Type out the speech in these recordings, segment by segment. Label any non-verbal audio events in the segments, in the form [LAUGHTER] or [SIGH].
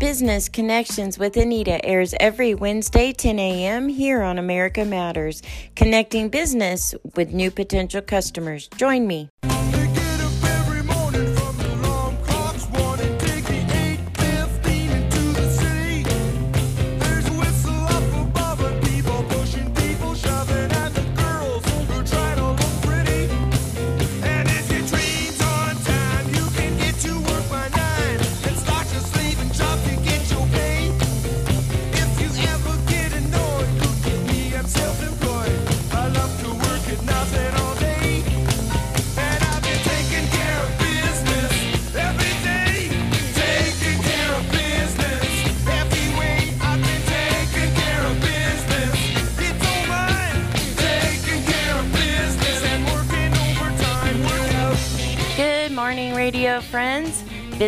Business Connections with Anita airs every Wednesday, 10 a.m. here on America Matters, connecting business with new potential customers. Join me.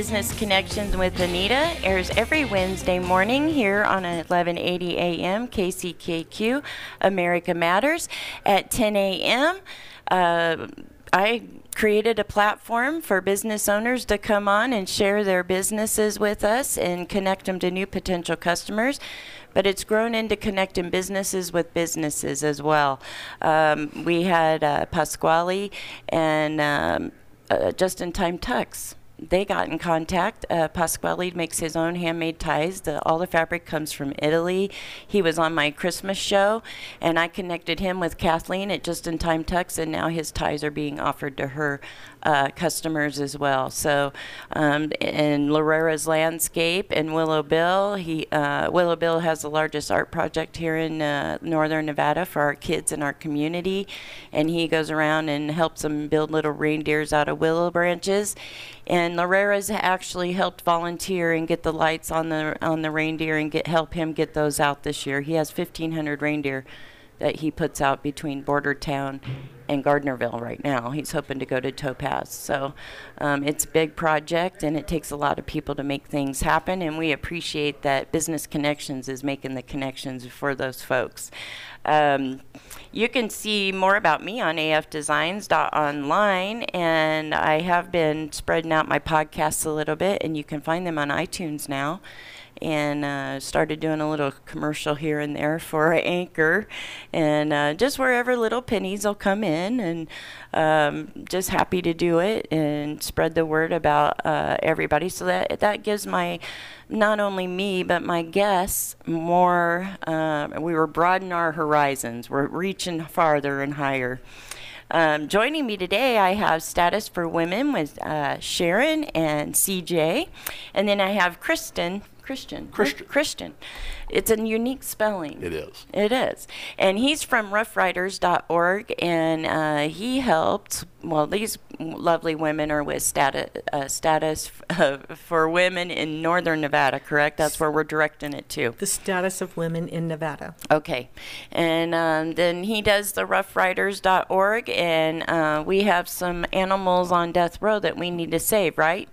Business Connections with Anita airs every Wednesday morning here on 1180 a.m. KCKQ America Matters at 10 a.m. Uh, I created a platform for business owners to come on and share their businesses with us and connect them to new potential customers. But it's grown into connecting businesses with businesses as well. Um, we had uh, Pasquale and um, uh, just in time tux they got in contact. Uh, Pasquale makes his own handmade ties. The, all the fabric comes from Italy. He was on my Christmas show, and I connected him with Kathleen at Just in Time Tux, and now his ties are being offered to her uh, customers as well. So, um, in Lorera's Landscape and Willow Bill, he uh, Willow Bill has the largest art project here in uh, northern Nevada for our kids and our community, and he goes around and helps them build little reindeers out of willow branches. And Lorera's actually helped volunteer and get the lights on the on the reindeer and get help him get those out this year. He has 1,500 reindeer that he puts out between Bordertown and Gardnerville right now. He's hoping to go to Topaz. So um, it's a big project and it takes a lot of people to make things happen. And we appreciate that Business Connections is making the connections for those folks. Um, you can see more about me on afdesigns.online, and I have been spreading out my podcasts a little bit, and you can find them on iTunes now and uh, started doing a little commercial here and there for Anchor, and uh, just wherever little pennies will come in, and um, just happy to do it and spread the word about uh, everybody. So that that gives my not only me but my guests more. Uh, we were broadening our horizons. We're reaching farther and higher. Um, joining me today, I have Status for Women with uh, Sharon and CJ. And then I have Kristen Christian. Christian. Christian. It's a unique spelling. It is. It is. And he's from roughriders.org, and uh, he helped. Well, these lovely women are with status, uh, status f- [LAUGHS] for women in northern Nevada, correct? That's where we're directing it to. The status of women in Nevada. Okay. And um, then he does the roughriders.org, and uh, we have some animals on death row that we need to save, right?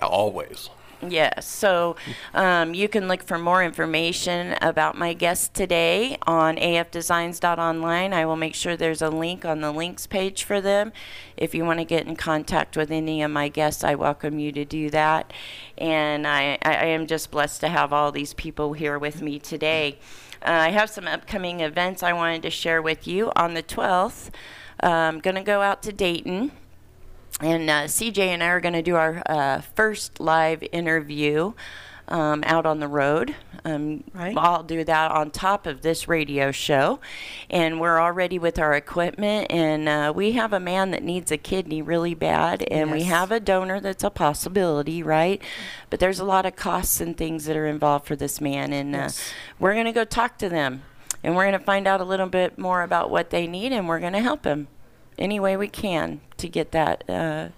Always. Yes. So um, you can look for more information about my guests today on afdesigns.online. I will make sure there's a link on the links page for them. If you want to get in contact with any of my guests, I welcome you to do that. And I, I am just blessed to have all these people here with me today. Uh, I have some upcoming events I wanted to share with you. On the 12th, I'm going to go out to Dayton and uh, CJ and I are going to do our uh, first live interview um, out on the road. Um, right. I'll do that on top of this radio show. And we're already with our equipment. And uh, we have a man that needs a kidney really bad. And yes. we have a donor that's a possibility, right? But there's a lot of costs and things that are involved for this man. And uh, yes. we're going to go talk to them. And we're going to find out a little bit more about what they need. And we're going to help him any way we can to get that uh,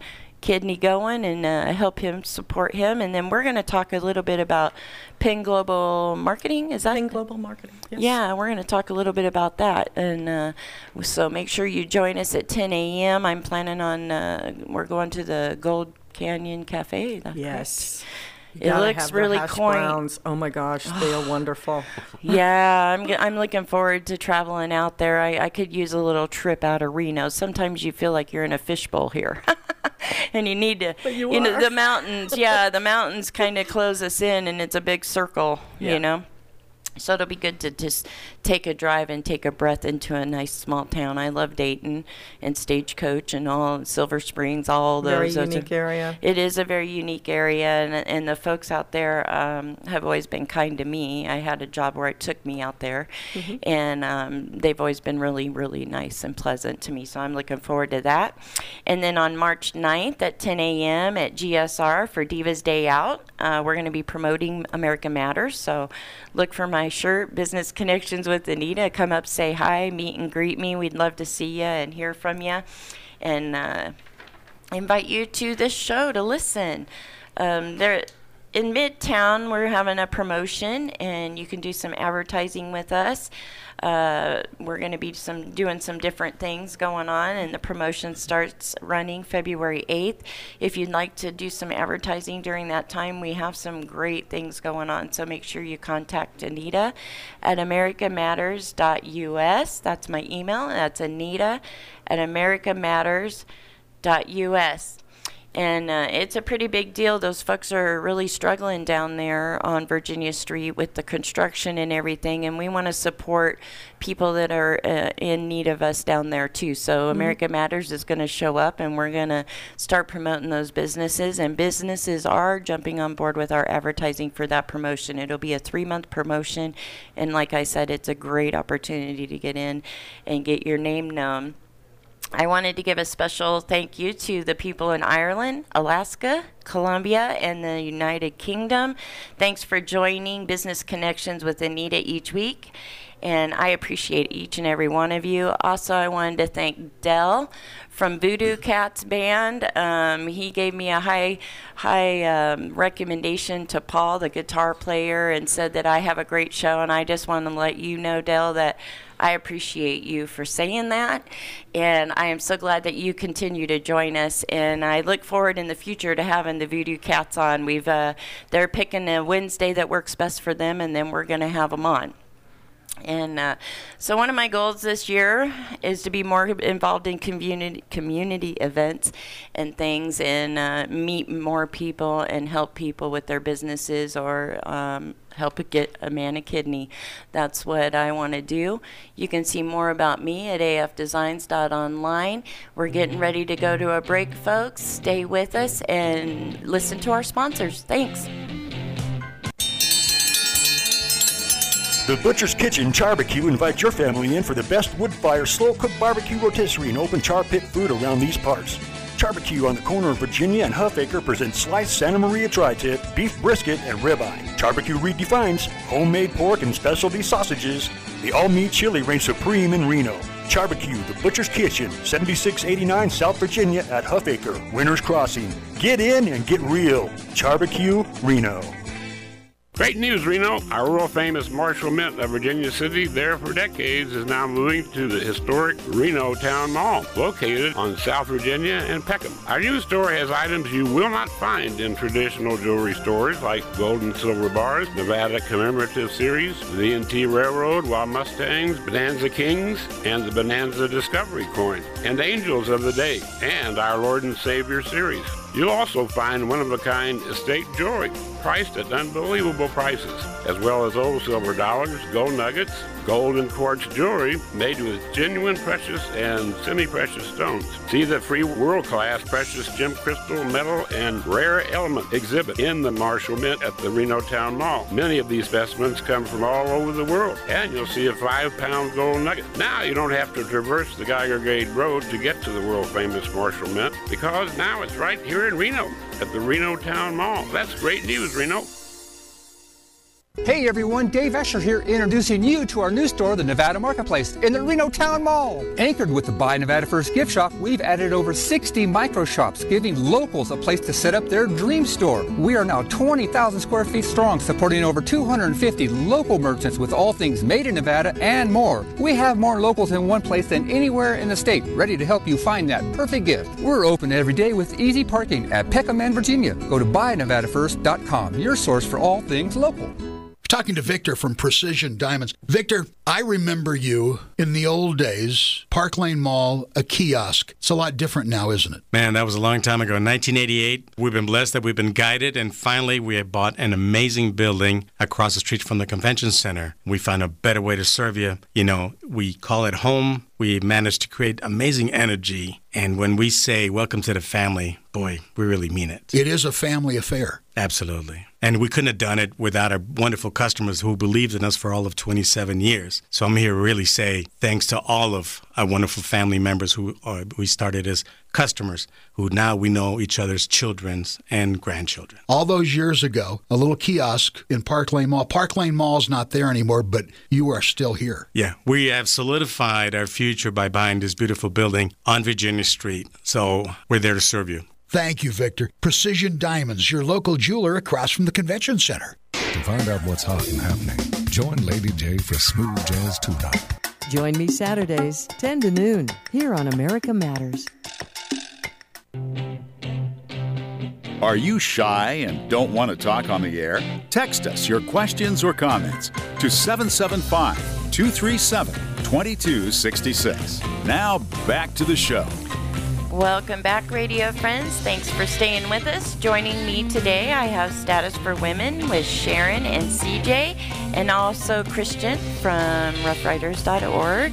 kidney going and uh, help him support him. And then we're going to talk a little bit about Penn Global Marketing. Is that Penn Global Marketing? Yes. Yeah, we're going to talk a little bit about that. And uh, so make sure you join us at 10 a.m. I'm planning on uh, we're going to the Gold Canyon Cafe. Yes. Correct? It looks really quaint. Browns. Oh my gosh, they are [SIGHS] wonderful. yeah, I'm I'm looking forward to traveling out there. I, I could use a little trip out of Reno. Sometimes you feel like you're in a fishbowl here. [LAUGHS] and you need to, But you know, are. the mountains. Yeah, the mountains kind of close us in, and it's a big circle. Yeah. You know. So it'll be good to just take a drive and take a breath into a nice small town. I love Dayton and Stagecoach and all Silver Springs, all those. Very those are- unique area. it is a very unique area, and, and the folks out there um, have always been kind to me. I had a job where it took me out there, and um, they've always been really, really nice and pleasant to me. So I'm looking forward to that. And then on March 9th at 10 a.m. at GSR for Divas Day Out, uh, we're going to be promoting America Matters. So look for my shirt, Business Connections with Anita. Come up, say hi, meet and greet me. We'd love to see you and hear from you. And uh, invite you to this show to listen. Um, there, in Midtown, we're having a promotion, and you can do some advertising with us. Uh, we're going to be some doing some different things going on, and the promotion starts running February 8th. If you'd like to do some advertising during that time, we have some great things going on. So make sure you contact Anita at americamatters.us. That's my email. That's Anita at americamatters.us. And uh, it's a pretty big deal. Those folks are really struggling down there on Virginia Street with the construction and everything. And we want to support people that are uh, in need of us down there, too. So, America Matters is going to show up and we're going to start promoting those businesses. And businesses are jumping on board with our advertising for that promotion. It'll be a three month promotion. And like I said, it's a great opportunity to get in and get your name known. I wanted to give a special thank you to the people in Ireland, Alaska, Colombia, and the United Kingdom. Thanks for joining Business Connections with Anita each week. And I appreciate each and every one of you. Also, I wanted to thank Dell from Voodoo Cats Band. Um, he gave me a high, high um, recommendation to Paul, the guitar player, and said that I have a great show. And I just want to let you know, Dell, that I appreciate you for saying that, and I am so glad that you continue to join us. And I look forward in the future to having the Voodoo Cats on. We've uh, they're picking a Wednesday that works best for them, and then we're going to have them on. And uh, so, one of my goals this year is to be more involved in community community events and things, and uh, meet more people and help people with their businesses or um, help get a man a kidney. That's what I want to do. You can see more about me at afdesigns.online. We're getting ready to go to a break, folks. Stay with us and listen to our sponsors. Thanks. The Butcher's Kitchen Charbecue invites your family in for the best wood fire slow cooked barbecue rotisserie and open char pit food around these parts. Charbecue on the corner of Virginia and Huffaker presents sliced Santa Maria tri-tip, beef brisket, and ribeye. Charbecue redefines homemade pork and specialty sausages. The all-meat chili reigns supreme in Reno. Charbecue, the Butcher's Kitchen, 7689 South Virginia at Huffaker, Winners Crossing. Get in and get real. Charbecue, Reno. Great news, Reno. Our world famous Marshall Mint of Virginia City, there for decades, is now moving to the historic Reno Town Mall, located on South Virginia and Peckham. Our new store has items you will not find in traditional jewelry stores like gold and silver bars, Nevada commemorative series, the NT Railroad, Wild Mustangs, Bonanza Kings, and the Bonanza Discovery coin, and Angels of the Day, and our Lord and Savior series. You'll also find one-of-a-kind estate jewelry priced at unbelievable prices, as well as old silver dollars, gold nuggets, gold and quartz jewelry made with genuine precious and semi-precious stones. See the free world-class precious gem crystal, metal, and rare element exhibit in the Marshall Mint at the Reno Town Mall. Many of these specimens come from all over the world, and you'll see a five-pound gold nugget. Now you don't have to traverse the Geiger Grade Road to get to the world-famous Marshall Mint, because now it's right here in Reno at the Reno Town Mall. That's great news, Reno. Hey everyone, Dave Escher here introducing you to our new store, the Nevada Marketplace, in the Reno Town Mall. Anchored with the Buy Nevada First gift shop, we've added over 60 micro shops, giving locals a place to set up their dream store. We are now 20,000 square feet strong, supporting over 250 local merchants with all things made in Nevada and more. We have more locals in one place than anywhere in the state, ready to help you find that perfect gift. We're open every day with easy parking at Peckham and Virginia. Go to buynevadafirst.com, your source for all things local. Talking to Victor from Precision Diamonds. Victor, I remember you in the old days, Park Lane Mall, a kiosk. It's a lot different now, isn't it? Man, that was a long time ago. 1988. We've been blessed that we've been guided, and finally, we have bought an amazing building across the street from the convention center. We found a better way to serve you. You know, we call it home. We managed to create amazing energy. And when we say, Welcome to the family, boy, we really mean it. It is a family affair. Absolutely. And we couldn't have done it without our wonderful customers who believed in us for all of 27 years. So I'm here to really say thanks to all of our wonderful family members who are, we started as customers, who now we know each other's children's and grandchildren. All those years ago, a little kiosk in Park Lane Mall. Park Lane Mall is not there anymore, but you are still here. Yeah, we have solidified our future by buying this beautiful building on Virginia Street. So we're there to serve you. Thank you, Victor. Precision Diamonds, your local jeweler across from the convention center. To find out what's hot and happening, join Lady J for Smooth Jazz Tune Up. Join me Saturdays, 10 to noon, here on America Matters. Are you shy and don't want to talk on the air? Text us your questions or comments to 775 237 2266. Now back to the show. Welcome back, radio friends. Thanks for staying with us. Joining me today, I have Status for Women with Sharon and CJ, and also Christian from roughriders.org.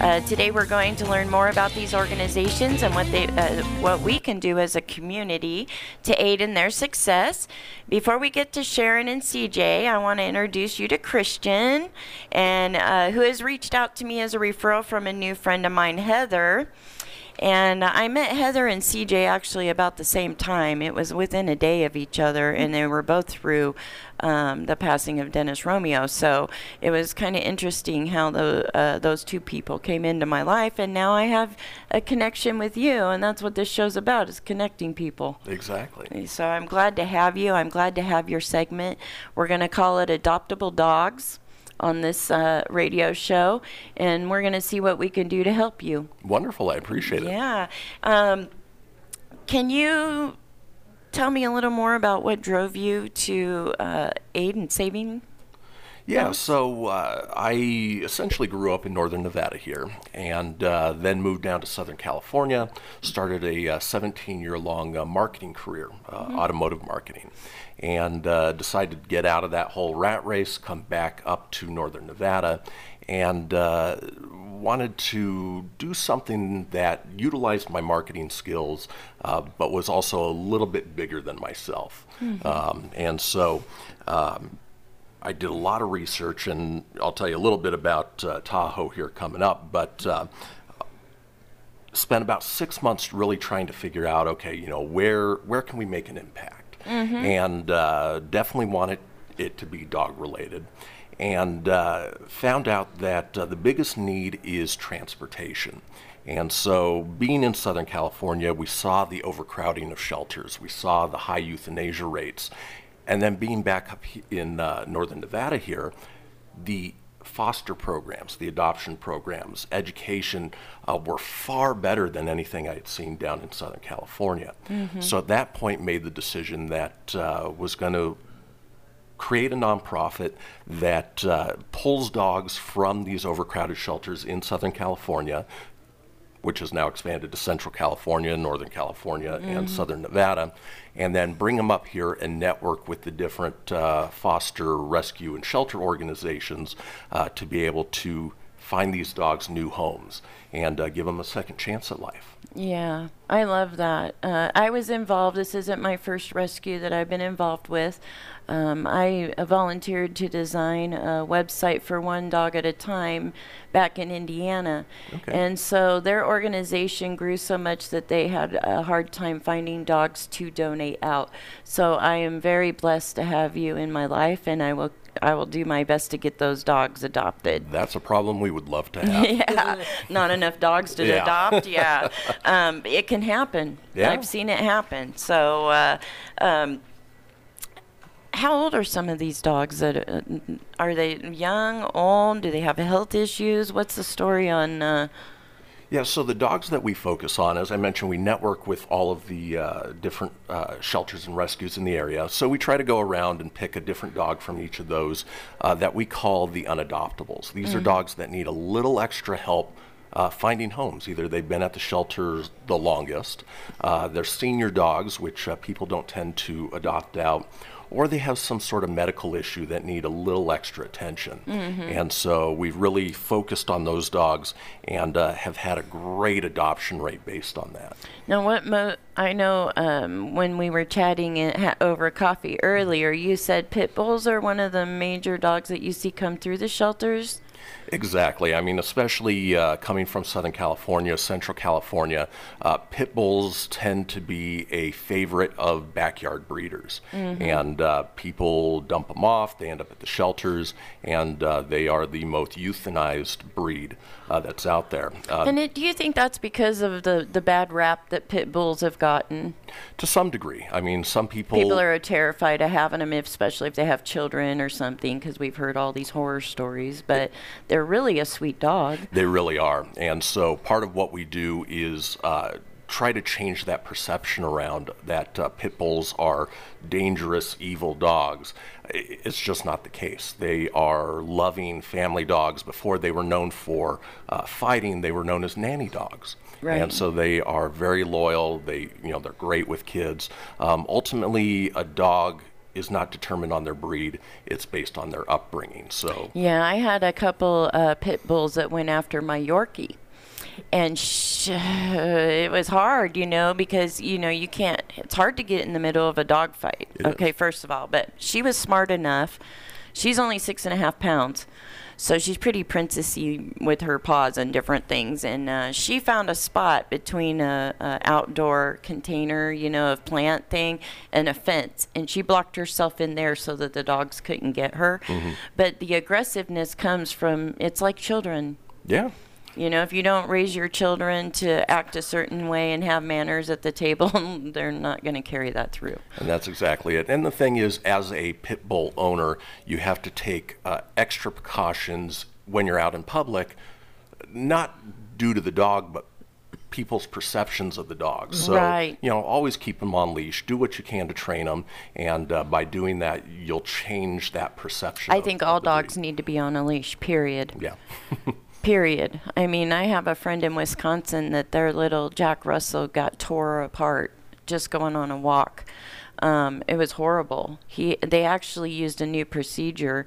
Uh, today, we're going to learn more about these organizations and what they, uh, what we can do as a community to aid in their success. Before we get to Sharon and CJ, I want to introduce you to Christian, and uh, who has reached out to me as a referral from a new friend of mine, Heather. And I met Heather and CJ actually about the same time. It was within a day of each other, and they were both through um, the passing of Dennis Romeo. So it was kind of interesting how the, uh, those two people came into my life, and now I have a connection with you, and that's what this show's about: is connecting people. Exactly. So I'm glad to have you. I'm glad to have your segment. We're going to call it Adoptable Dogs on this uh, radio show, and we're going to see what we can do to help you. Wonderful. I appreciate it. Yeah. Um, can you tell me a little more about what drove you to uh, aid in saving? Yeah, so uh, I essentially grew up in northern Nevada here and uh, then moved down to Southern California, started a 17 year long uh, marketing career, mm-hmm. automotive marketing and uh, decided to get out of that whole rat race, come back up to northern Nevada, and uh, wanted to do something that utilized my marketing skills, uh, but was also a little bit bigger than myself. Mm-hmm. Um, and so um, I did a lot of research, and I'll tell you a little bit about uh, Tahoe here coming up, but uh, spent about six months really trying to figure out, okay, you know, where where can we make an impact? Mm-hmm. and uh, definitely wanted it to be dog related. And uh, found out that uh, the biggest need is transportation. And so, being in Southern California, we saw the overcrowding of shelters, we saw the high euthanasia rates. And then, being back up in uh, Northern Nevada here, the foster programs, the adoption programs, education uh, were far better than anything I had seen down in Southern California. Mm-hmm. So at that point, made the decision that uh, was going to create a nonprofit that uh, pulls dogs from these overcrowded shelters in Southern California, which has now expanded to Central California, Northern California, mm-hmm. and Southern Nevada, and then bring them up here and network with the different uh, foster, rescue, and shelter organizations uh, to be able to find these dogs new homes and uh, give them a second chance at life. Yeah, I love that. Uh, I was involved. This isn't my first rescue that I've been involved with. Um, I volunteered to design a website for One Dog at a Time back in Indiana. Okay. And so their organization grew so much that they had a hard time finding dogs to donate out. So I am very blessed to have you in my life, and I will I will do my best to get those dogs adopted. That's a problem we would love to [LAUGHS] have. yeah, not enough dogs to yeah. adopt. Yeah, [LAUGHS] um, it can happen. Yeah. I've seen it happen. So, uh, um, how old are some of these dogs? That uh, are they young, old? Do they have health issues? What's the story on? Uh, Yeah, so the dogs that we focus on, as I mentioned, we network with all of the uh, different uh, shelters and rescues in the area. So we try to go around and pick a different dog from each of those uh, that we call the unadoptables. These are Mhm. dogs that need a little extra help. Uh, finding homes. Either they've been at the shelters the longest, uh, they're senior dogs, which uh, people don't tend to adopt out, or they have some sort of medical issue that need a little extra attention. Mhm. And so we've really focused on those dogs and uh, have had a great adoption rate based on that. Now, what mo- I know um, when we were chatting in, ha- over coffee earlier, you said pit bulls are one of the major dogs that you see come through the shelters. Exactly. I mean, especially uh, coming from Southern California, Central California, uh, pit bulls tend to be a favorite of backyard breeders. Mhm. And uh, people dump them off, they end up at the shelters, and uh, they are the most euthanized breed uh, that's out there. Uh, and it, do you think that's because of the, the bad rap that pit bulls have gotten? to some degree. I mean, some people. People are terrified of having them, if, especially if they have children or something, because we've heard all these horror stories. But they're really a sweet dog. They really are. And so part of what we do is uh, try to change that perception around that uh, pit bulls are dangerous, evil dogs. It's just not the case. They are loving family dogs. Before they were known for uh, fighting, they were known as nanny dogs. Right. And so they are very loyal. They, you know, they're great with kids. Um, ultimately, a dog is not determined on their breed. It's based on their upbringing. So Yeah, I had a couple uh, pit bulls that went after my Yorkie. And sh- it was hard, you know, because, you know, you can't, it's hard to get in the middle of a dog fight. okay, first of all. But she was smart enough. She's only six and a half pounds. So she's pretty princessy with her paws and different things. And uh, she found a spot between a, a outdoor container, you know, of plant thing and a fence. And she blocked herself in there so that the dogs couldn't get her. Mhm. But the aggressiveness comes from it's like children. Yeah. You know, if you don't raise your children to act a certain way and have manners at the table, [LAUGHS] they're not going to carry that through. And that's exactly it. And the thing is, as a pit bull owner, you have to take uh, extra precautions when you're out in public, not due to the dog, but people's perceptions of the dog. So, Right. you know, always keep them on leash. Do what you can to train them, and uh, by doing that, you'll change that perception. I of- think all dogs need to be on a leash, period. Yeah. [LAUGHS] period. I mean, I have a friend in Wisconsin that their little Jack Russell got tore apart just going on a walk. Um, it was horrible. He they actually used a new procedure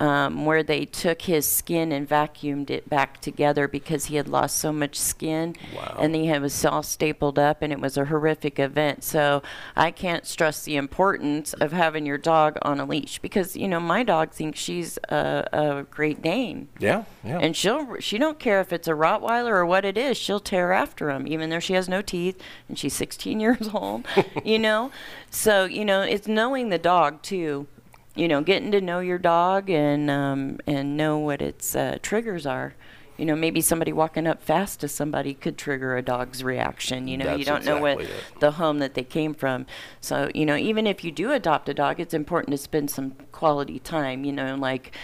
um, where they took his skin and vacuumed it back together because he had lost so much skin, and he had, was all stapled up, and it was a horrific event. So I can't stress the importance of having your dog on a leash because you know my dog thinks she's a, a Great Dane. Yeah, yeah. And she'll she don't care if it's a Rottweiler or what it is. She'll tear after him, even though she has no teeth and she's 16 [LAUGHS] years old. you know, so you know it's knowing the dog too. You know, getting to know your dog and um, and know what its uh, triggers are. You know, maybe somebody walking up fast to somebody could trigger a dog's reaction. You know, you don't know what it. the home that they came from. So, you know, even if you do adopt a dog, it's important to spend some quality time, you know, like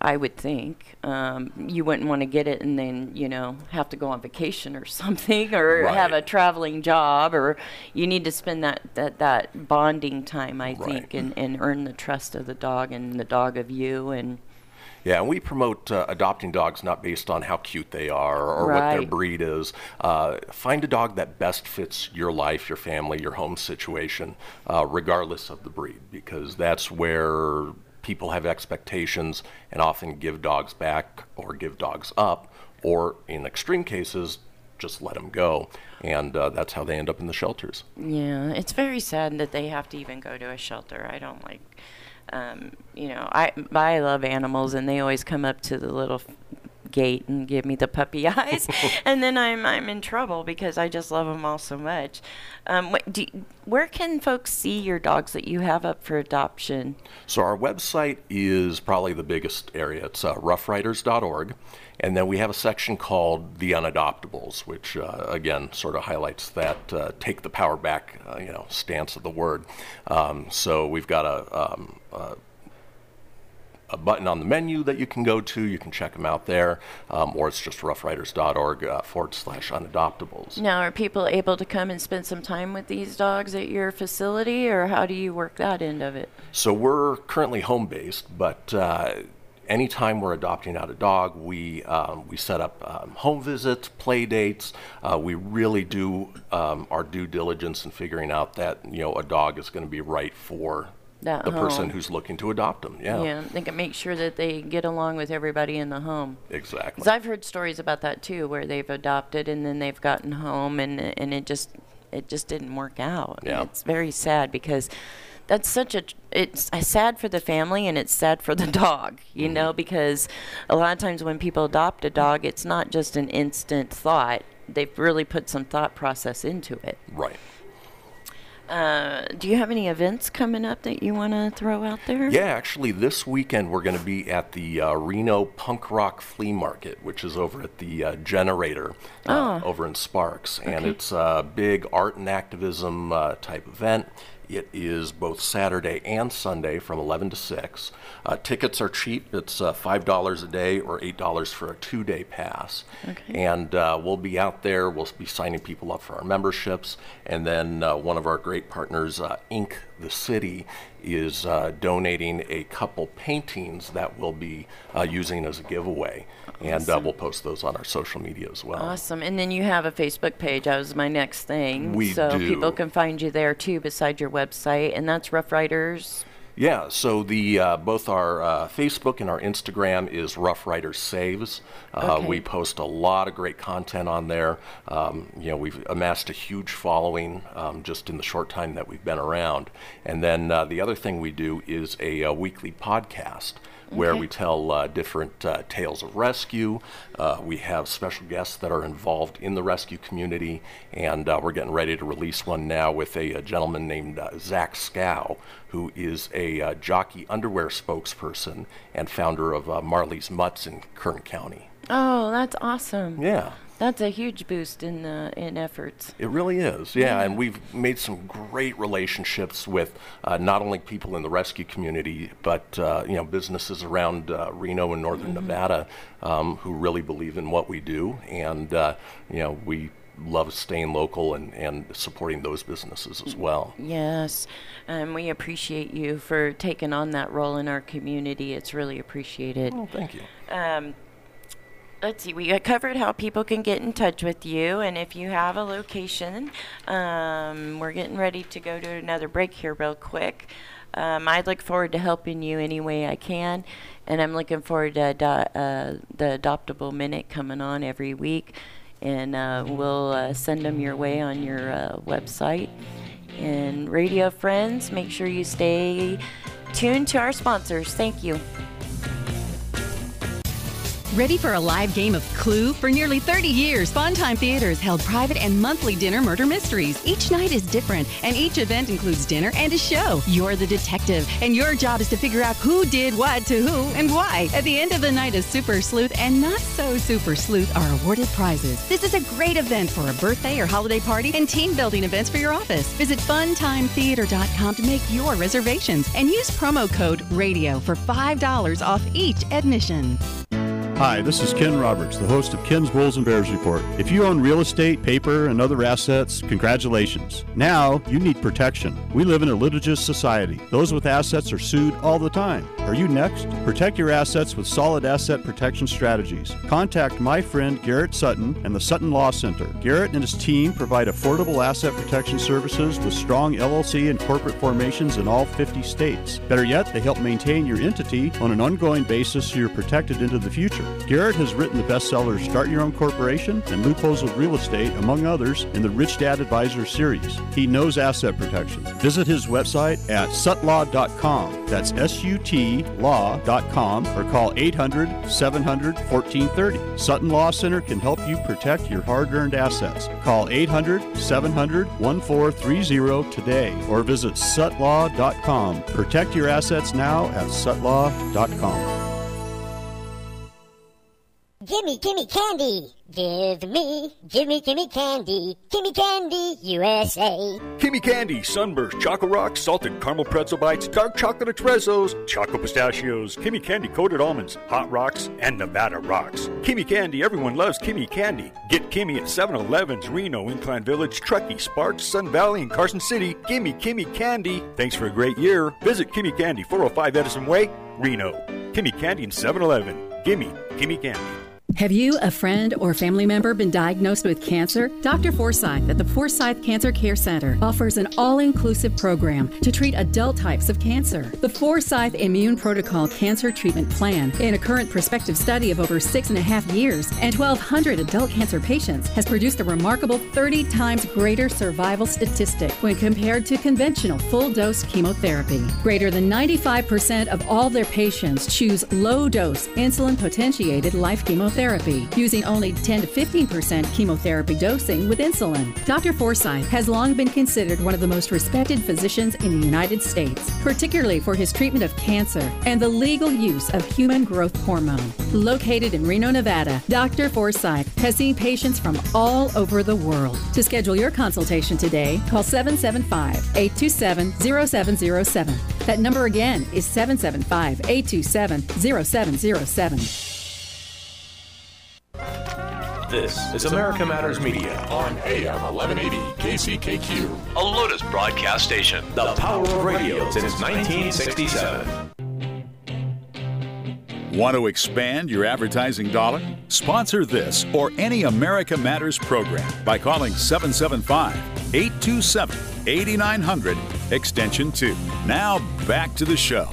I would think. Um, you wouldn't want to get it and then, you know, have to go on vacation or [LAUGHS] something or have a traveling job or you need to spend that, that, that bonding time, I think, and, and earn the trust of the dog and the dog of you and Yeah, and we promote uh, adopting dogs not based on how cute they are or what their breed is. Uh, find a dog that best fits your life, your family, your home situation, uh, regardless of the breed, because that's where people have expectations and often give dogs back or give dogs up, or in extreme cases, just let them go. And uh, that's how they end up in the shelters. Yeah, it's very sad that they have to even go to a shelter. I don't like, um, you know, I I love animals, and they always come up to the little gate and give me the puppy [LAUGHS] eyes, [LAUGHS] and then I'm I'm in trouble because I just love them all so much. Um, what, do, where can folks see your dogs that you have up for adoption? So our website is probably the biggest area. It's uh, roughriders.org. And then we have a section called The Unadoptables, which uh, again sort of highlights that uh, take the power back, uh, you know, stance of the word. Um, so we've got a, um, a, button on the menu that you can go to. You can check them out there, um, or it's just roughriders.org uh, forward slash unadoptables. Now, are people able to come and spend some time with these dogs at your facility, or how do you work that end of it? So we're currently home based, but uh, anytime we're adopting out a dog, we um, we set up um, home visits, play dates. Uh, we really do um, our due diligence in figuring out that you know a dog is going to be right for That the person home. who's looking to adopt them. Yeah, Yeah, they can make sure that they get along with everybody in the home. exactly. Because I've heard stories about that too, where they've adopted and then they've gotten home and and it just it just didn't work out. And Yeah. It's very sad because that's such a it's uh, sad for the family and it's sad for the dog, you know, because a lot of times when people adopt a dog, it's not just an instant thought. They've really put some thought process into it. Right. Uh, do you have any events coming up that you want to throw out there? Yeah, actually, this weekend we're going to be at the uh, Reno Punk Rock Flea Market, which is over at the uh, Generator Oh. over in Sparks. And it's a big art and activism uh, type event. It is both Saturday and Sunday from 11 to 6. Uh, tickets are cheap. It's uh, $5 a day or $8 for a two day pass. Okay. And uh, we'll be out there. We'll be signing people up for our memberships. And then uh, one of our great partners, uh, Ink the City, is uh, donating a couple paintings that we'll be uh, using as a giveaway. And uh, Awesome. we'll post those on our social media as well. Awesome. And then you have a Facebook page. That was my next thing. We so do. people can find you there too, beside your website, and that's Rough Riders. Yeah, so the uh, both our uh, Facebook and our Instagram is Rough Riders Saves. Uh, Okay. We post a lot of great content on there. Um, you know, we've amassed a huge following um, just in the short time that we've been around. And then uh, the other thing we do is a, uh weekly podcast where Okay. we tell uh, different uh, tales of rescue. Uh, we have special guests that are involved in the rescue community, and uh, we're getting ready to release one now with a, a gentleman named uh, Zach Skow, who is a uh, jockey underwear spokesperson and founder of uh, Marley's Mutts in Kern County. Oh, that's awesome. Yeah. That's a huge boost in uh, in efforts. It really is, yeah. And we've made some great relationships with uh, not only people in the rescue community, but uh, you know businesses around uh, Reno and Northern Nevada um, who really believe in what we do, and uh, you know we love staying local and, and supporting those businesses as well. Yes, and we appreciate you for taking on that role in our community. It's really appreciated. Oh, thank you. Um, let's see, we covered how people can get in touch with you, and if you have a location, um, we're getting ready to go to another break here, real quick. Um, I look forward to helping you any way I can, and I'm looking forward to ado- uh, the Adoptable Minute coming on every week, and uh, we'll uh, send them your way on your uh, website. And radio friends, make sure you stay tuned to our sponsors. Thank you. Ready for a live game of Clue? For nearly 30 years, Funtime Theater has held private and monthly dinner murder mysteries. Each night is different, and each event includes dinner and a show. You're the detective, and your job is to figure out who did what to who and why. At the end of the night, a super sleuth and not so super sleuth are awarded prizes. This is a great event for a birthday or holiday party and team building events for your office. Visit funtimetheater.com to make your reservations and use promo code RADIO for $5 off each admission. Hi, this is Ken Roberts, the host of Ken's Bulls and Bears Report. If you own real estate, paper, and other assets, congratulations. Now you need protection. We live in a litigious society. Those with assets are sued all the time. Are you next? Protect your assets with solid asset protection strategies. Contact my friend Garrett Sutton and the Sutton Law Center. Garrett and his team provide affordable asset protection services with strong LLC and corporate formations in all 50 states. Better yet, they help maintain your entity on an ongoing basis so you're protected into the future. Garrett has written the bestsellers Start Your Own Corporation and Loopholes of Real Estate, among others, in the Rich Dad Advisor series. He knows asset protection. Visit his website at sutlaw.com. That's S U T law.com or call 800 700 1430. Sutton Law Center can help you protect your hard earned assets. Call 800 700 1430 today or visit sutlaw.com. Protect your assets now at sutlaw.com. Gimme, gimme candy. Give me, gimme, gimme candy. Gimme candy, USA. Kimmie Candy, Sunburst, Choco Rocks, Salted Caramel Pretzel Bites, Dark Chocolate Espressos, Choco Pistachios, Kimmie Candy Coated Almonds, Hot Rocks, and Nevada Rocks. Kimmie Candy, everyone loves Kimmie Candy. Get Kimmie at 7 Elevens, Reno, Incline Village, Truckee, Sparks, Sun Valley, and Carson City. Gimme Kimmie Candy. Thanks for a great year. Visit Kimmie Candy, 405 Edison Way, Reno. Kimmie Candy and 7 Eleven. Gimme Kimmie Candy. Have you, a friend, or family member been diagnosed with cancer? Dr. Forsythe at the Forsythe Cancer Care Center offers an all inclusive program to treat adult types of cancer. The Forsythe Immune Protocol Cancer Treatment Plan, in a current prospective study of over six and a half years and 1,200 adult cancer patients, has produced a remarkable 30 times greater survival statistic when compared to conventional full dose chemotherapy. Greater than 95% of all their patients choose low dose insulin potentiated life chemotherapy using only 10 to 15% chemotherapy dosing with insulin. Dr. Forsythe has long been considered one of the most respected physicians in the United States, particularly for his treatment of cancer and the legal use of human growth hormone. Located in Reno, Nevada, Dr. Forsythe has seen patients from all over the world. To schedule your consultation today, call 775 827 0707. That number again is 775 827 0707. This is America Matters Media on AM 1180 KCKQ, a Lotus broadcast station. The power of radio since 1967. Want to expand your advertising dollar? Sponsor this or any America Matters program by calling 775 827 8900 extension 2. Now back to the show.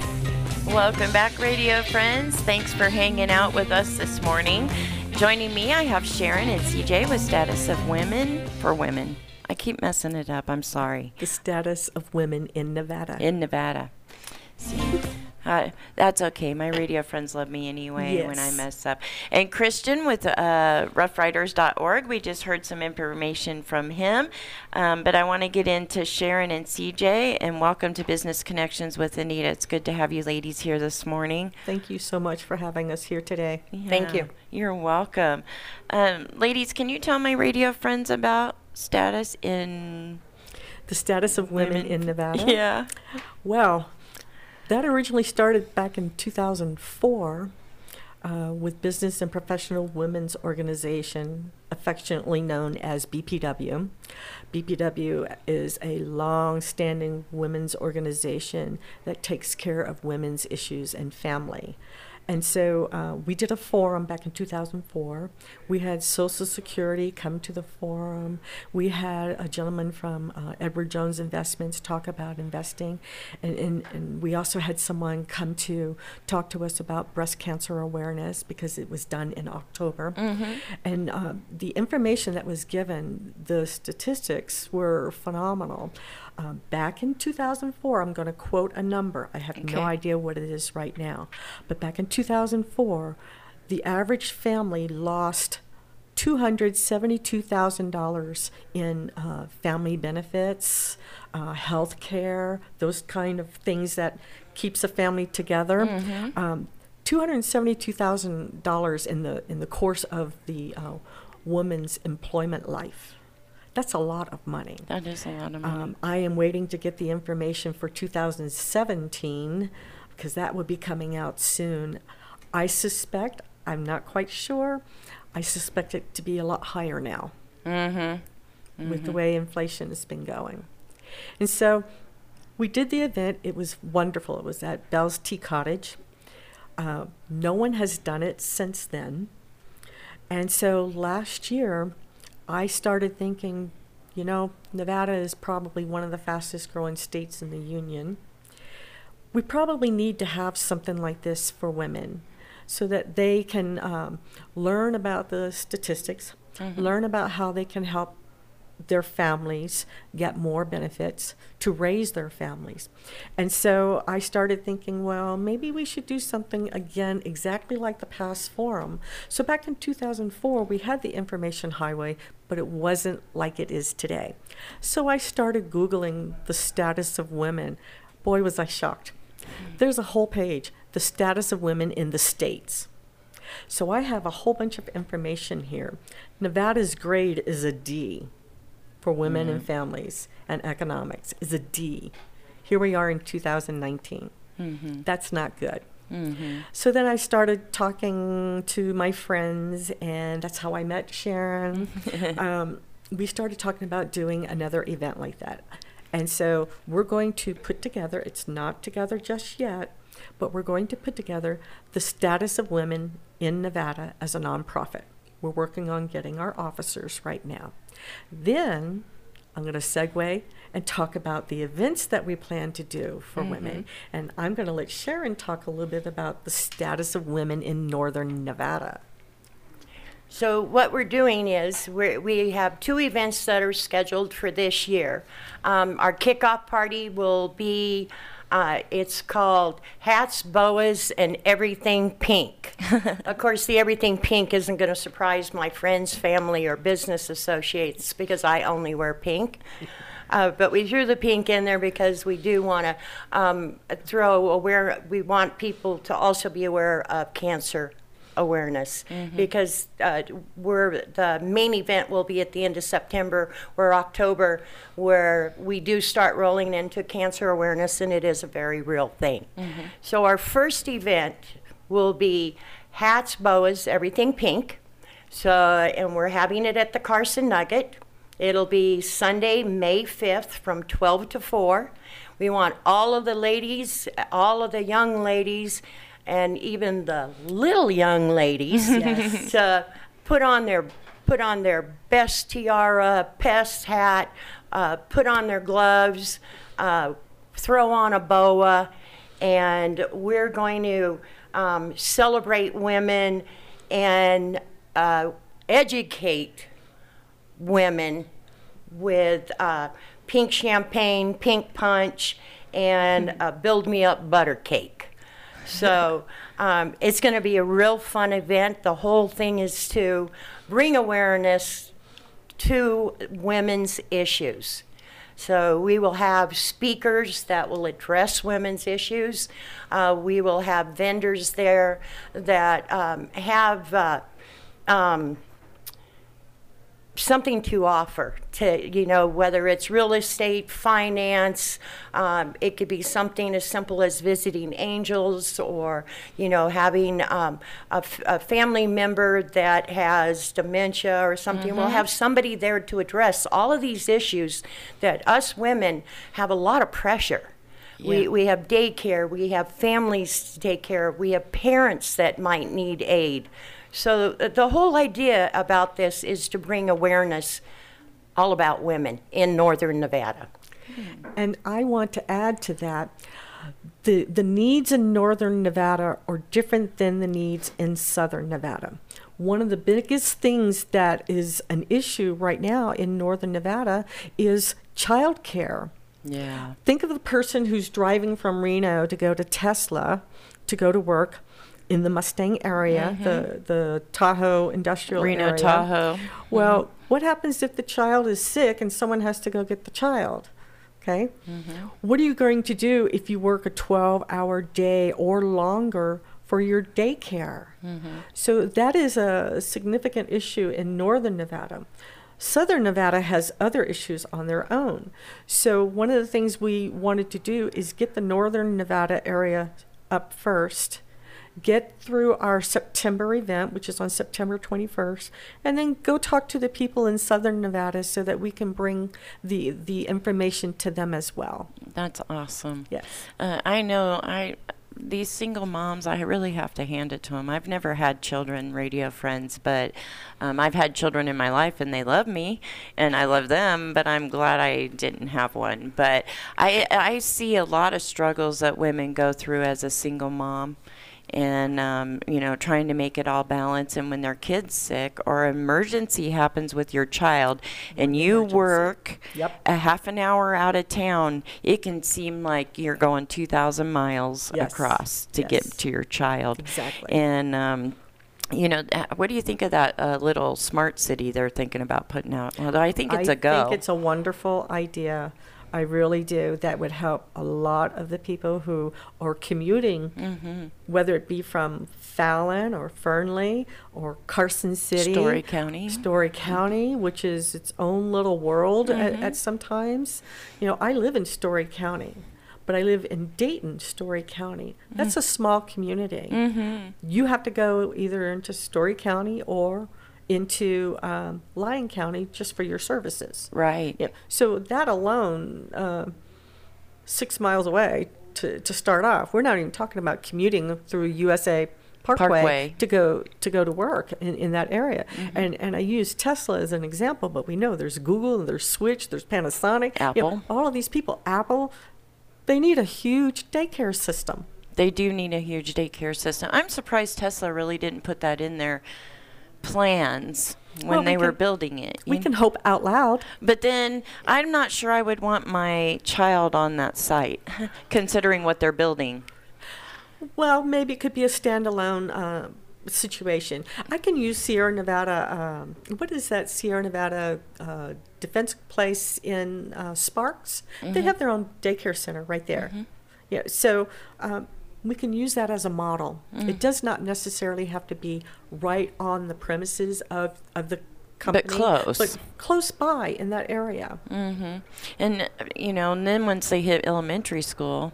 Welcome back, radio friends. Thanks for hanging out with us this morning. Joining me, I have Sharon and CJ with Status of Women for Women. I keep messing it up. I'm sorry. The status of women in Nevada. In Nevada. See, uh, that's okay. My radio friends love me anyway when I mess up. And Christian with uh, roughriders.org. We just heard some information from him. Um, but I want to get into Sharon and CJ and welcome to Business Connections with Anita. It's good to have you ladies here this morning. Thank you so much for having us here today. Yeah, you. You're welcome. Um, ladies, can you tell my radio friends about status in The status of women, in Nevada? [LAUGHS] Yeah. Well, that originally started back in 2004 uh, with Business and Professional Women's Organization, affectionately known as BPW. BPW is a long standing women's organization that takes care of women's issues and family. And so uh, we did a forum back in 2004. We had Social Security come to the forum. We had a gentleman from uh, Edward Jones Investments talk about investing. And, and, and we also had someone come to talk to us about breast cancer awareness because it was done in October. Mhm. And uh, the information that was given, the statistics were phenomenal. Um, back in 2004, I'm going to quote a number. I have Okay. no idea what it is right now. But back in 2004, the average family lost $272,000 in uh, family benefits, uh, health care, those kind of things that keeps a family together. Mhm. Um, $272,000 in the in the course of the uh, woman's employment life. That's a lot of money. That is a lot of money. Um, I am waiting to get the information for 2017 because that will be coming out soon. I suspect, I'm not quite sure, I suspect it to be a lot higher now Mm-hmm. with the Mhm. way inflation has been going. And so we did the event. It was wonderful. It was at Bell's Tea Cottage. Uh, no one has done it since then. And so last year, I started thinking, you know, Nevada is probably one of the fastest growing states in the union. We probably need to have something like this for women so that they can um, learn about the statistics, Mhm. learn about how they can help their families get more benefits to raise their families. And so I started thinking, well, maybe we should do something again exactly like the past forum. So back in 2004, we had the information highway, but it wasn't like it is today. So I started Googling the status of women. Boy, was I shocked. There's a whole page, the status of women in the states. So I have a whole bunch of information here. Nevada's grade is a D for women and Mhm. families and economics is a D. Here we are in 2019. Mhm. That's not good. Mhm. So then I started talking to my friends, and that's how I met Sharon. [LAUGHS] um, we started talking about doing another event like that. And so we're going to put together, it's not together just yet, but we're going to put together the status of women in Nevada as a nonprofit. We're working on getting our officers right now. Then I'm going to segue and talk about the events that we plan to do for women. And I'm going to let Sharon talk a little bit about the status of women in northern Nevada. So what we're doing is we're, we have two events that are scheduled for this year. Um, our kickoff party will be. Uh, it's called Hats, Boas, and Everything Pink. [LAUGHS] of course, the Everything Pink isn't going to surprise my friends, family, or business associates because I only wear pink. Uh, but we threw the pink in there because we do want to um, throw aware. We want people to also be aware of cancer awareness Mhm. because uh, we're the main event will be at the end of September or October, where we do start rolling into cancer awareness, and it is a very real thing. Mhm. So our first event will be hats, boas, everything pink. So, and we're having it at the Carson Nugget. It'll be Sunday, May 5th from 12 to 4. We want all of the ladies, all of the young ladies, and even the little young ladies [LAUGHS] Yes. to put on their put on their best tiara, best hat, uh, put on their gloves, uh, throw on a boa, and we're going to um, celebrate women and uh, educate women with uh, pink champagne, pink punch, and uh, build me up butter cake. So um, it's going to be a real fun event. The whole thing is to bring awareness to women's issues. So we will have speakers that will address women's issues. Uh, we will have vendors there that um, have uh, um, something to offer to you know whether it's real estate finance um, it could be something as simple as visiting angels or you know having um, a, f- a family member that has dementia or something we'll Mhm. have somebody there to address all of these issues that us women have a lot of pressure we, Yeah. we have daycare, we have families to take care of, we have parents that might need aid. So the whole idea about this is to bring awareness all about women in northern Nevada. Hmm. And I want to add to that the the needs in northern Nevada are different than the needs in southern Nevada. One of the biggest things that is an issue right now in northern Nevada is childcare. Yeah. Think of the person who's driving from Reno to go to Tesla to go to work in the Mustang area, mm-hmm. the the Tahoe industrial Reno, area. Tahoe. Well, mm-hmm. what happens if the child is sick and someone has to go get the child? Okay? Mm-hmm. What are you going to do if you work a 12-hour day or longer for your daycare? So that is a significant issue in northern Nevada. Southern Nevada has other issues on their own. So one of the things we wanted to do is get the northern Nevada area up first, get through our September event, which is on September 21st, and then go talk to the people in southern Nevada so that we can bring the the information to them as well. That's awesome. Yes. Uh, I know I these single moms, I really have to hand it to them. I've never had children, radio friends, but um, I've had children in my life and they love me and I love them, but I'm glad I didn't have one. But I, I see a lot of struggles that women go through as a single mom and um, you know trying to make it all balance and when their kid's sick or emergency happens with your child and you work Yep. a half an hour out of town it can seem like you're going 2000 miles Yes. across to Yes. get to your child Exactly. and um, you know, uh, what do you think of that uh, little smart city they're thinking about putting out? Well, I think it's I a go. I think it's a wonderful idea. I really do. That would help a lot of the people who are commuting, Mhm. whether it be from Fallon or Fernley or Carson City, Storey County. Storey County, which is its own little world at, Mhm. at some times. You know, I live in Storey County. But I live in Dayton, Storey County. That's Mm. a small community. Mhm. You have to go either into Storey County or into um, Lyon County just for your services. Right. Yeah. So that alone, uh, six miles away to, to start off. We're not even talking about commuting through USA Parkway, Parkway. to go to go to work in, in that area. Mm-hmm. And and I use Tesla as an example, but we know there's Google, there's Switch, there's Panasonic, you know, Apple. all of these people. Apple, they need a huge daycare system. They do need a huge daycare system. I'm surprised Tesla really didn't put that in their plans when Well, we they were building it. We can hope out loud. But then I'm not sure I would want my child on that site, [LAUGHS] considering what they're building. Well, maybe it could be a standalone uh, situation. I can use Sierra Nevada. Um, what is that Sierra Nevada uh, Defense Place in uh, Sparks? They Mhm. have their own daycare center right there. Yeah, so um, we can use that as a model. Mm. It does not necessarily have to be right on the premises of of the company, but close. but close by in that area. Mm-hmm. And you know, and then once they hit elementary school,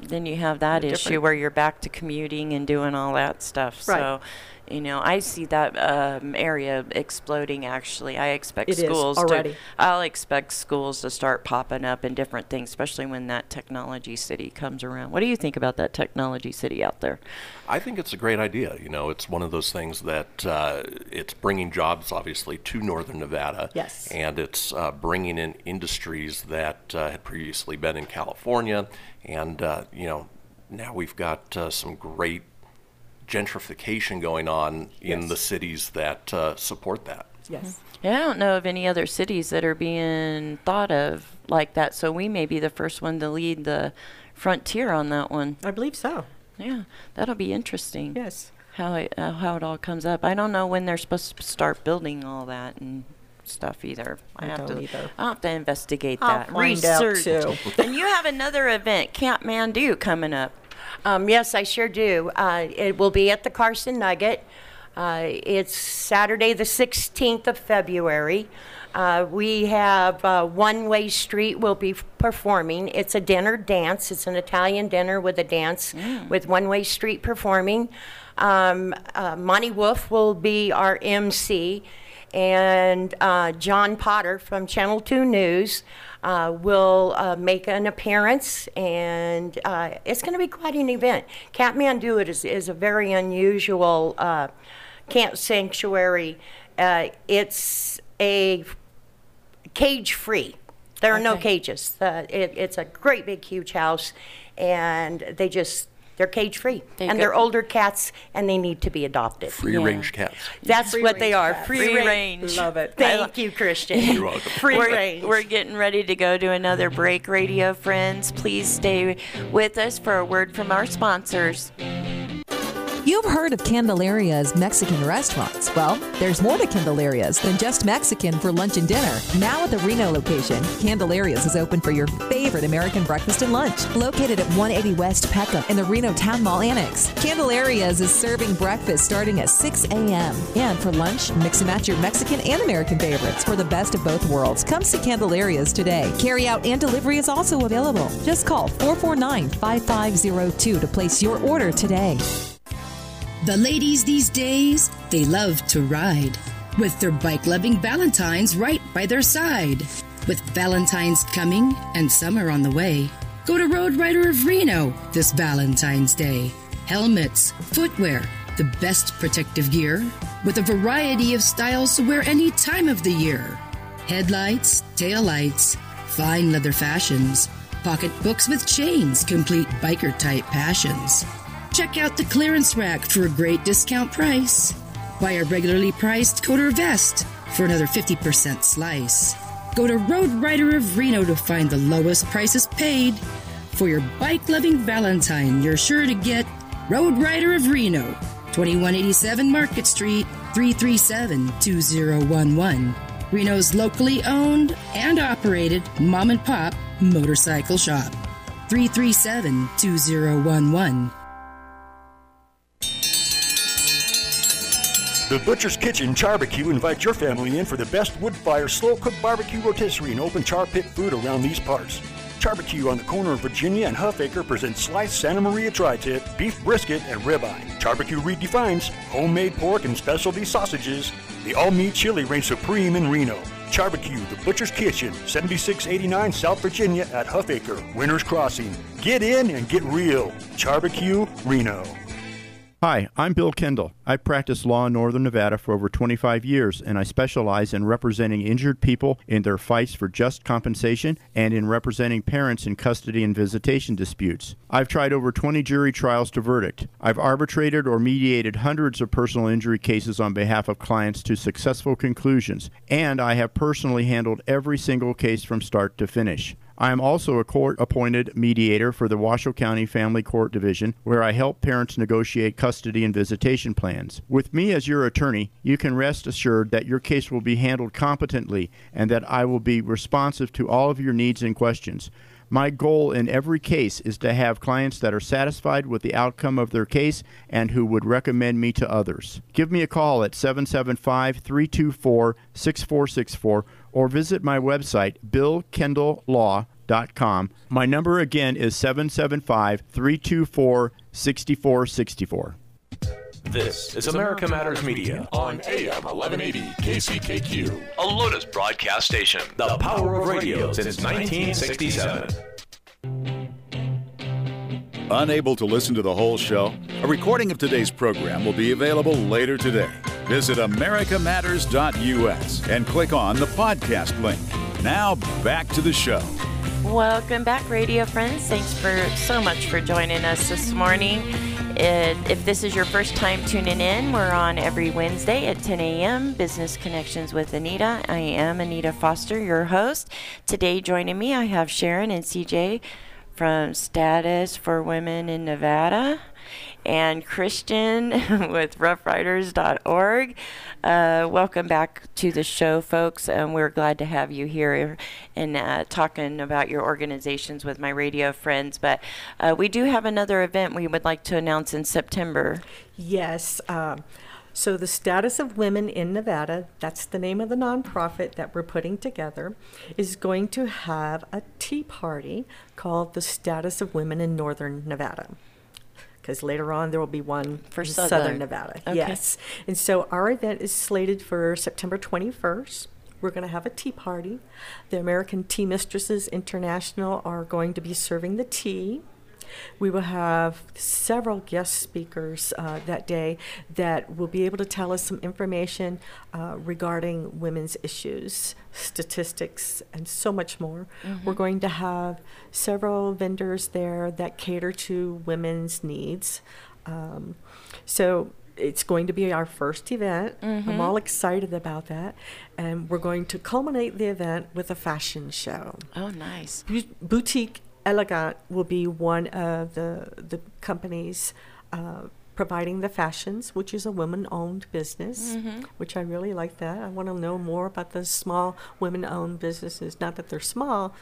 then you have that Different. issue where you're back to commuting and doing all that stuff. Right. So, you know, I see that um, area exploding. Actually, I expect It is schools already. to. I'll expect schools to start popping up and different things, especially when that technology city comes around. What do you think about that technology city out there? I think it's a great idea. You know, it's one of those things that uh, it's bringing jobs, obviously, to Northern Nevada. Yes. And it's uh, bringing in industries that uh, had previously been in California. And, uh, you know, now we've got uh, some great gentrification going on in Yes. the cities that uh, support that. Yes. Yeah, I don't know of any other cities that are being thought of like that. So we may be the first one to lead the frontier on that one. I believe so. Yeah, that'll be interesting. Yes. How it uh, how it all comes up. I don't know when they're supposed to start building all that and stuff either. I, I have don't to. either. I have to investigate I'll that. find out, Research. too. and you have another event, Camp Mandu, coming up. Um, yes, I sure do. Uh, it will be at the Carson Nugget. Uh, it's Saturday, the 16th of February. Uh, we have uh, One Way Street will be performing. It's a dinner dance. It's an Italian dinner with a dance with One Way Street performing. Um, uh, Monty Wolf will be our MC, and uh, John Potter from Channel 2 News uh, will uh, make an appearance, and uh, it's going to be quite an event. Kathmandu it is, is a very unusual uh, camp sanctuary. Uh, it's a cage free. There are no cages. Uh, it, it's a great big huge house, and they just they're cage free, They and they're older cats, and they need to be adopted. Free range cats. That's Free what they are. Free, Free range. range. Love it. Thank you, Christian. You're welcome. Free we're, range. we're getting ready to go to another mm-hmm. break, radio friends. Please stay with us for a word from our sponsors. You've heard of Candelaria's Mexican restaurants. Well, there's more to Candelaria's than just Mexican for lunch and dinner. Now at the Reno location, Candelaria's is open for your favorite American breakfast and lunch. Located at 180 West Peckham in the Reno Town Mall Annex, Candelaria's is serving breakfast starting at 6 a.m. And for lunch, mix and match your Mexican and American favorites for the best of both worlds. Come see Candelaria's today. Carry out and delivery is also available. Just call 449 5502 to place your order today. The ladies these days, they love to ride. With their bike loving Valentines right by their side. With Valentine's coming and summer on the way, go to Road Rider of Reno this Valentine's Day. Helmets, footwear, the best protective gear, with a variety of styles to wear any time of the year. Headlights, taillights, fine leather fashions, pocketbooks with chains complete biker type passions. Check out the clearance rack for a great discount price. Buy a regularly priced coat or vest for another 50% slice. Go to Road Rider of Reno to find the lowest prices paid. For your bike loving Valentine, you're sure to get Road Rider of Reno, 2187 Market Street, 337 2011. Reno's locally owned and operated mom and pop Motorcycle Shop. 337 2011. The Butcher's Kitchen Charbecue invites your family in for the best wood fire slow cooked barbecue rotisserie and open char pit food around these parts. Charbecue on the corner of Virginia and Huffaker presents sliced Santa Maria tri-tip, beef brisket, and ribeye. Charbecue redefines homemade pork and specialty sausages. The all-meat chili reigns supreme in Reno. Charbecue, the Butcher's Kitchen, 7689 South Virginia at Huffaker, Winners Crossing. Get in and get real. Charbecue, Reno. Hi, I'm Bill Kendall. I've practiced law in Northern Nevada for over 25 years, and I specialize in representing injured people in their fights for just compensation and in representing parents in custody and visitation disputes. I've tried over 20 jury trials to verdict. I've arbitrated or mediated hundreds of personal injury cases on behalf of clients to successful conclusions, and I have personally handled every single case from start to finish. I am also a court appointed mediator for the Washoe County Family Court Division, where I help parents negotiate custody and visitation plans. With me as your attorney, you can rest assured that your case will be handled competently and that I will be responsive to all of your needs and questions. My goal in every case is to have clients that are satisfied with the outcome of their case and who would recommend me to others. Give me a call at 775 324 6464 or visit my website, billkendalllaw.com. My number again is 775 324 6464. This is America Matters Media on AM 1180 KCKQ, a Lotus broadcast station. The power of radio since 1967. Unable to listen to the whole show? A recording of today's program will be available later today. Visit americamatters.us and click on the podcast link. Now back to the show. Welcome back, radio friends. Thanks for so much for joining us this morning. It, if this is your first time tuning in, we're on every Wednesday at 10 a.m. Business Connections with Anita. I am Anita Foster, your host. Today, joining me, I have Sharon and CJ from Status for Women in Nevada and Christian [LAUGHS] with roughriders.org. Uh, welcome back to the show, folks, and we're glad to have you here and uh, talking about your organizations with my radio friends. But uh, we do have another event we would like to announce in September. Yes. Um, so, the Status of Women in Nevada, that's the name of the nonprofit that we're putting together, is going to have a tea party called the Status of Women in Northern Nevada because later on there will be one for Southern, Southern. Nevada. Okay. Yes. And so our event is slated for September 21st. We're going to have a tea party. The American Tea Mistresses International are going to be serving the tea. We will have several guest speakers uh, that day that will be able to tell us some information uh, regarding women's issues, statistics, and so much more. Mhm. We're going to have several vendors there that cater to women's needs. Um, so it's going to be our first event. Mhm. I'm all excited about that. And we're going to culminate the event with a fashion show. Oh, nice. Bu- Boutique Elegant will be one of the the companies uh, providing the fashions, which is a women-owned business, Mhm. which I really like that. I want to know more about the small women-owned businesses. Not that they're small,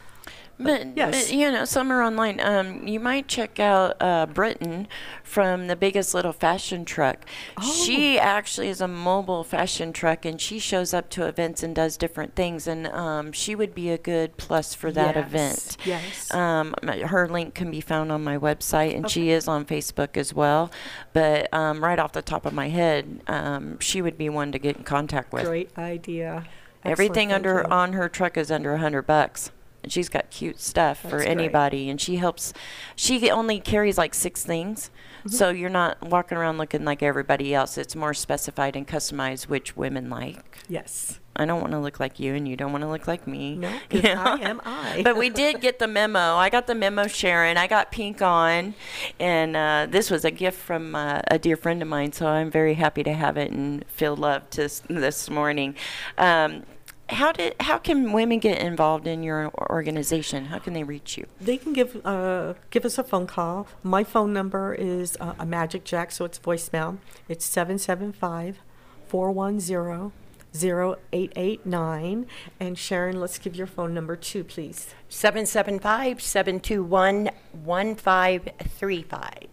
But, yes. but, you know, some are online. Um, you might check out uh, Britain from the Biggest Little Fashion Truck. She Oh. actually is a mobile fashion truck, and she shows up to events and does different things. And um, she would be a good plus for that Yes, event. yes. Um, her link can be found on my website, and she is on Facebook as well. But um, right off the top of my head, um, she would be one to get in contact with. great idea. Everything Excellent, under you. on her truck is under a hundred bucks. And she's got cute stuff for That's great. anybody, and she helps. She only carries like six things, Mhm. so you're not walking around looking like everybody else. It's more specified and customized, which women like. Yes. I don't want to look like you, and you don't want to look like me. No, [LAUGHS] you know? I am I. but we did get the memo. I got the memo, Sharon. I got pink on, and uh, this was a gift from uh, a dear friend of mine. So I'm very happy to have it and feel loved this this morning. Um, how did how can women get involved in your organization? How can they reach you? They can give uh, give us a phone call. My phone number is uh, a Magic Jack, so it's voicemail. It's 775 410 0889. And Sharon, let's give your phone number too, please. 775 721 1535.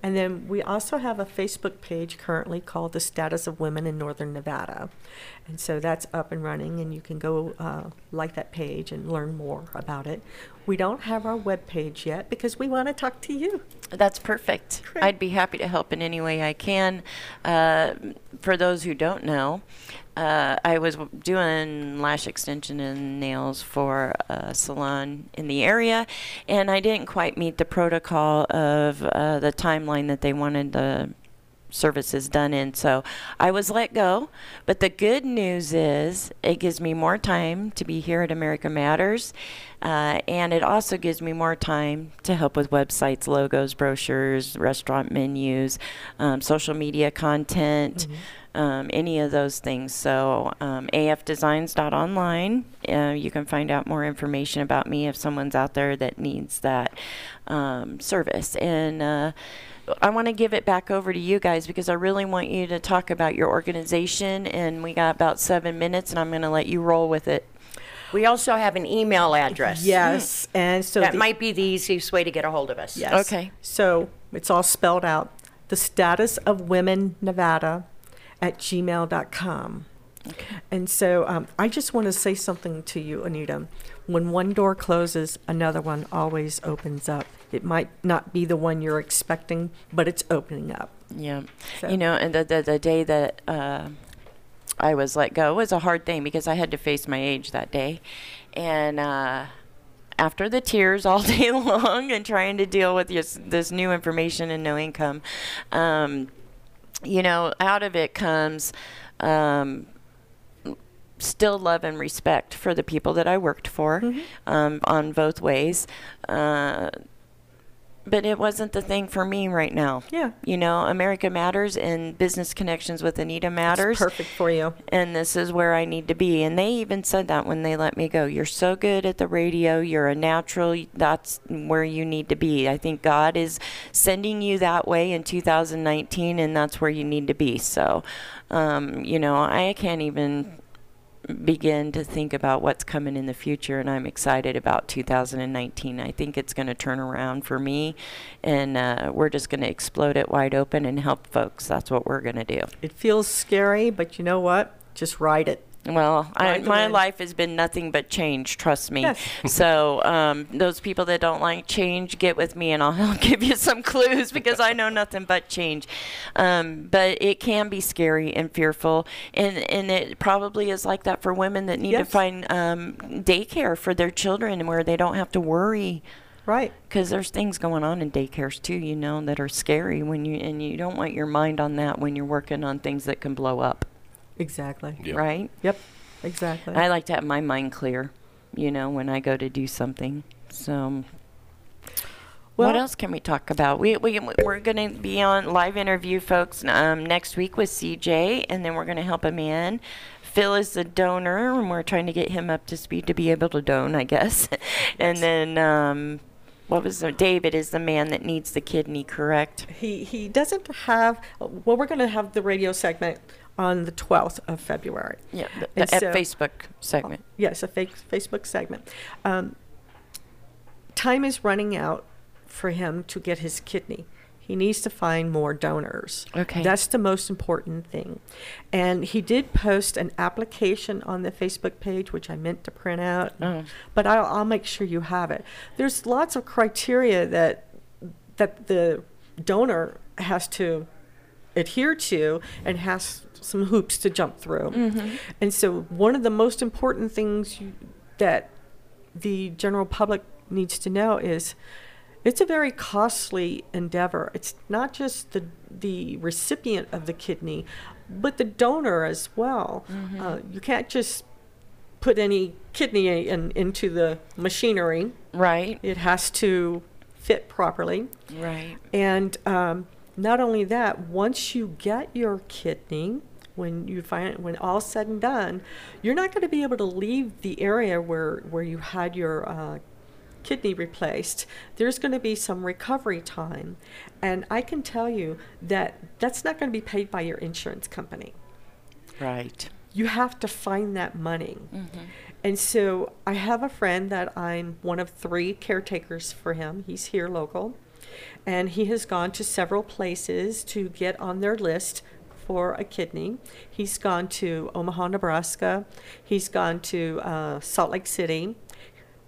And then we also have a Facebook page currently called The Status of Women in Northern Nevada. And so that's up and running, and you can go uh, like that page and learn more about it. We don't have our web page yet because we want to talk to you. That's perfect. I'd be happy to help in any way I can. Uh, for those who don't know, uh, I was w- doing lash extension and nails for a salon in the area, and I didn't quite meet the protocol of uh, the timeline that they wanted the services done in. So I was let go. But the good news is it gives me more time to be here at America Matters. Uh, and it also gives me more time to help with websites, logos, brochures, restaurant menus, um, social media content, um, any of those things. So, um, afdesigns.online, uh, you can find out more information about me if someone's out there that needs that um, service. And uh, I want to give it back over to you guys because I really want you to talk about your organization. And we got about seven minutes, and I'm going to let you roll with it. We also have an email address. Yes, and so that the- might be the easiest way to get a hold of us. Yes. Okay. So it's all spelled out. The status of women Nevada at gmail.com. And so um, I just want to say something to you, Anita. When one door closes, another one always opens up. It might not be the one you're expecting, but it's opening up. Yeah. So- You know, and the, the, the day that uh, I was let go was a hard thing because I had to face my age that day. And uh, after the tears all [LAUGHS] day long and trying to deal with this, this new information and no income, um, you know, out of it comes um, still love and respect for the people that I worked for um, on both ways. Uh, but it wasn't the thing for me right now. Yeah. You know, America Matters and business connections with Anita Matters. perfect for you. And this is where I need to be. And they even said that when they let me go. You're so good at the radio. You're a natural. That's where you need to be. I think God is sending you that way in 2019, and that's where you need to be. So, um, you know, I can't even begin to think about what's coming in the future and I'm excited about 2019. I think it's going to turn around for me and uh, we're just going to explode it wide open and help folks. That's what we're going to do. It feels scary, but you know what? Just ride it. Well, I, my life has been nothing but change. Trust me. Yes. [LAUGHS] so um, those people that don't like change, get with me, and I'll, [LAUGHS] I'll give you some clues because I know nothing but change. Um, but it can be scary and fearful, and and it probably is like that for women that need to find um, daycare for their children where they don't have to worry. Right. Because there's things going on in daycares too, you know, that are scary when you and you don't want your mind on that when you're working on things that can blow up. Exactly. Right? Yep. Exactly. I like to have my mind clear, you know, when I go to do something. So, what else can we talk about? We, we, we're going to be on live interview, folks, um, next week with CJ, and then we're going to help him in. Phil is the donor, and we're trying to get him up to speed to be able to don, I guess. [LAUGHS] and then, um, what was the, David is the man that needs the kidney, correct? He he doesn't have. Well, we're going to have the radio segment on the 12th of February. Yeah, the- the so- Facebook segment. Yes, a fake Facebook segment. Um, time is running out for him to get his kidney. He needs to find more donors. Okay. That's the most important thing. And he did post an application on the Facebook page, which I meant to print out, Oh. but I'll, I'll make sure you have it. There's lots of criteria that that the donor has to adhere to and has some hoops to jump through. Mhm. And so, one of the most important things you, that the general public needs to know is it's a very costly endeavor. It's not just the the recipient of the kidney, but the donor as well. Mhm. Uh, you can't just put any kidney in, into the machinery. Right. It has to fit properly. Right. And um, not only that, once you get your kidney, when you find when all's said and done, you're not going to be able to leave the area where where you had your uh, kidney replaced. There's going to be some recovery time, and I can tell you that that's not going to be paid by your insurance company. Right. you have to find that money. Mm-hmm. And so I have a friend that I'm one of three caretakers for him. He's here local. And he has gone to several places to get on their list for a kidney. He's gone to Omaha, Nebraska. He's gone to uh, Salt Lake City.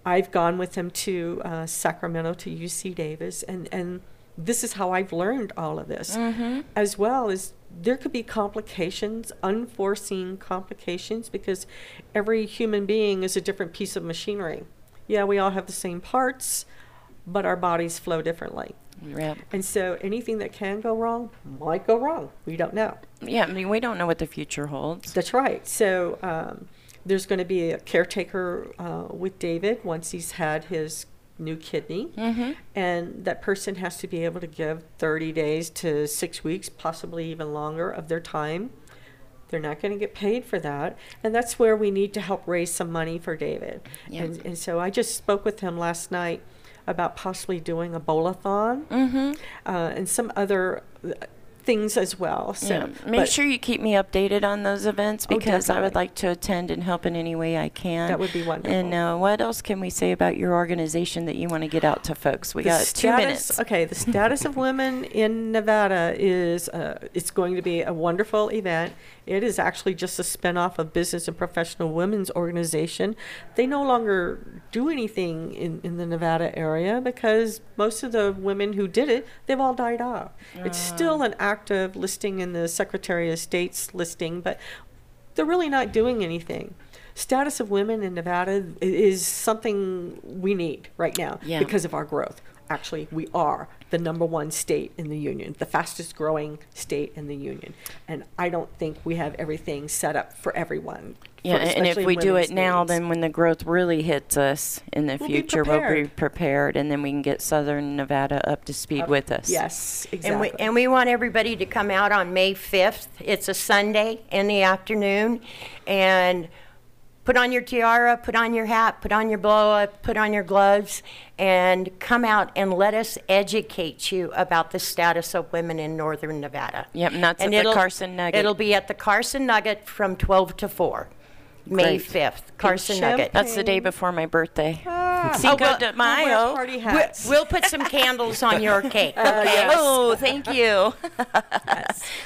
I've gone with him to uh, Sacramento to UC Davis. And, and this is how I've learned all of this, Mhm. as well as there could be complications, unforeseen complications, because every human being is a different piece of machinery. Yeah, we all have the same parts, but our bodies flow differently. Yep. And so anything that can go wrong might go wrong. We don't know. Yeah, I mean, we don't know what the future holds. That's right. So um, there's going to be a caretaker uh, with David once he's had his new kidney. Mhm. And that person has to be able to give 30 days to six weeks, possibly even longer, of their time. They're not going to get paid for that. And that's where we need to help raise some money for David. Yeah. And, and so I just spoke with him last night about possibly doing a bowl-a-thon Mhm. uh, and some other uh, things as well. So yeah. Make sure you keep me updated on those events Oh, because I would like to attend and help in any way I can. That would be wonderful. And uh, what else can we say about your organization that you want to get out to folks? We The got two status- minutes. Okay, the status of women in Nevada is uh, it's going to be a wonderful event. It is actually just a spinoff of Business and Professional Women's Organization. They no longer do anything in, in the Nevada area because most of the women who did it, they've all died off. It's ah. still an active listing in the Secretary of State's listing, but they're really not doing anything. Status of women in Nevada is something we need right now Yeah. because of our growth. Actually, we are the number one state in the union, the fastest growing state in the union. And I don't think we have everything set up for everyone. Yeah, for- and if we do women's it now, needs. then when the growth really hits us in the We'll be future, we'll be prepared. prepared, and then we can get Southern Nevada up to speed with us. Yes, And exactly. we, and we want everybody to come out on May 5th. It's a Sunday in the afternoon. And put on your tiara, put on your hat, put on your blow up, put on your gloves, and come out and let us educate you about the status of women in northern Nevada. Yep, and that's at the Carson Nugget. It'll be at the Carson Nugget from 12 to 4, May Great. 5th. Carson Nugget. That's the day before my birthday. Oh, Cinco well, de we'll Mayo. party hats. We'll, we'll put some candles on your [LAUGHS] cake. Uh, Okay. Oh, thank you. [LAUGHS]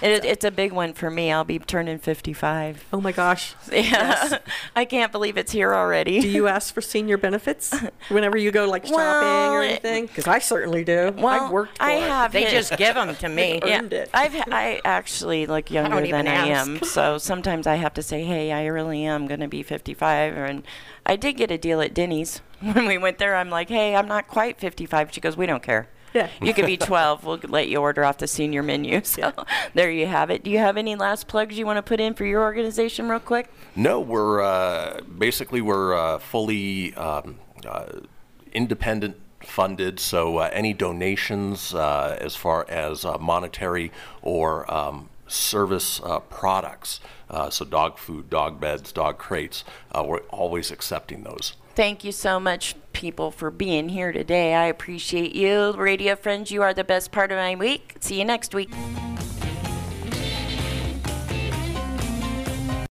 it, it's a big one for me. I'll be turning 55. Oh my gosh. [LAUGHS] Yeah. Yes. I can't believe it's here already. Do you ask for senior benefits whenever you go like shopping Well, or it- anything? Because I certainly do. Well, I've worked for I it. have. They hit- just them to me. I've Yeah, earned it. I've I actually look younger even than I ask. am, so sometimes I have to say, "Hey, I really am going to be 55." And I did get a deal at Denny's [LAUGHS] when we went there. I'm like, "Hey, I'm not quite 55." She goes, "We don't care." Yeah. You could be [LAUGHS] 12. We'll let you order off the senior menu. [LAUGHS] So there you have it. Do you have any last plugs you want to put in for your organization, real quick? No, we're uh, basically we're uh, fully um, uh, independent funded. So uh, any donations uh, as far as uh, monetary or um, service uh, products, uh, so dog food, dog beds, dog crates, uh, we're always accepting those. Thank you so much, people, for being here today. I appreciate you. Radio friends, you are the best part of my week. See you next week.